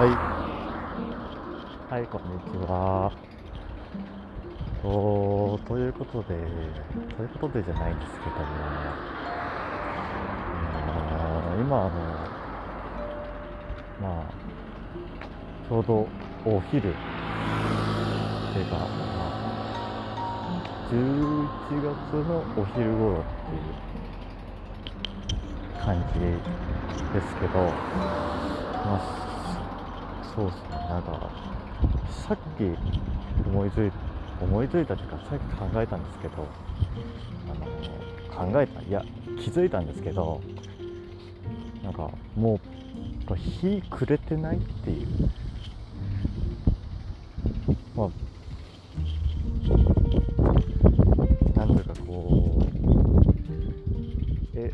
はい。はい、こんにちは。おということで、ということでじゃないんですけども、あー今、あの、まあ、ちょうどお昼、っていうか、まあ、11月のお昼頃っていう感じですけど、まあ、そうっすね、なんか、さっき思いつい思いついたというか、さっき考えたんですけど、あの考えた、いや、気づいたんですけど、なんかもう、日暮れてないっていう。まあ、なんというかこう、え、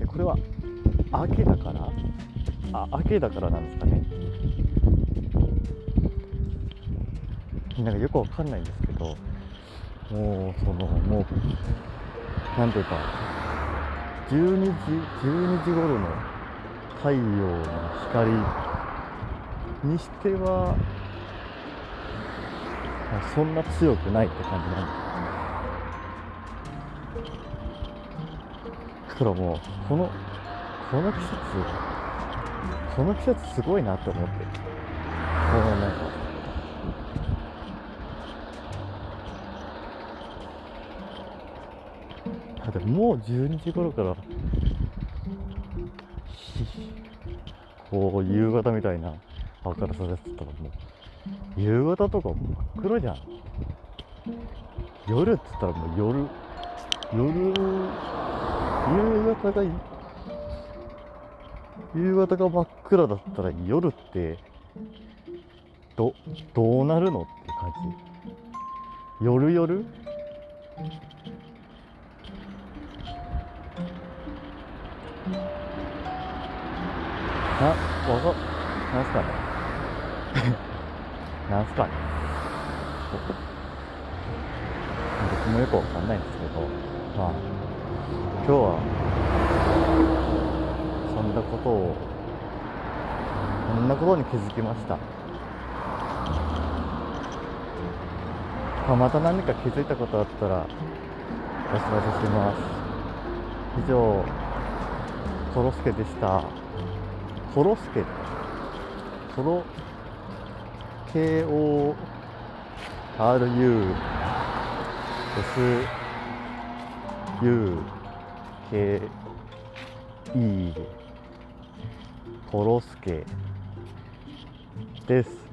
えこれは秋だからあ、秋だからなんですかね。なんかよくわかんないんですけど、もう、その、もう、なんていうか、12時、12時頃の太陽の光にしては、そんな強くないって感じなんです。だからもう、この、この季節、この季節すごいなって思って。だってもう12時頃からこう夕方みたいな明るさですったらもう夕方とか真っ黒じゃん。夜っつったらもう夜夜夕方が夕方が真っ暗だったら夜ってどどうなるのって感じ。夜夜？な、わか、なんすかね。なんすかね。僕もよくわかんないんですけど、まあ、今日は、そんなことを、そんなことに気づきました。まあ、また何か気づいたことあったら、お知らせします。以上、コロスケでした。コロスケコロ KORU SUKE コロスケ。です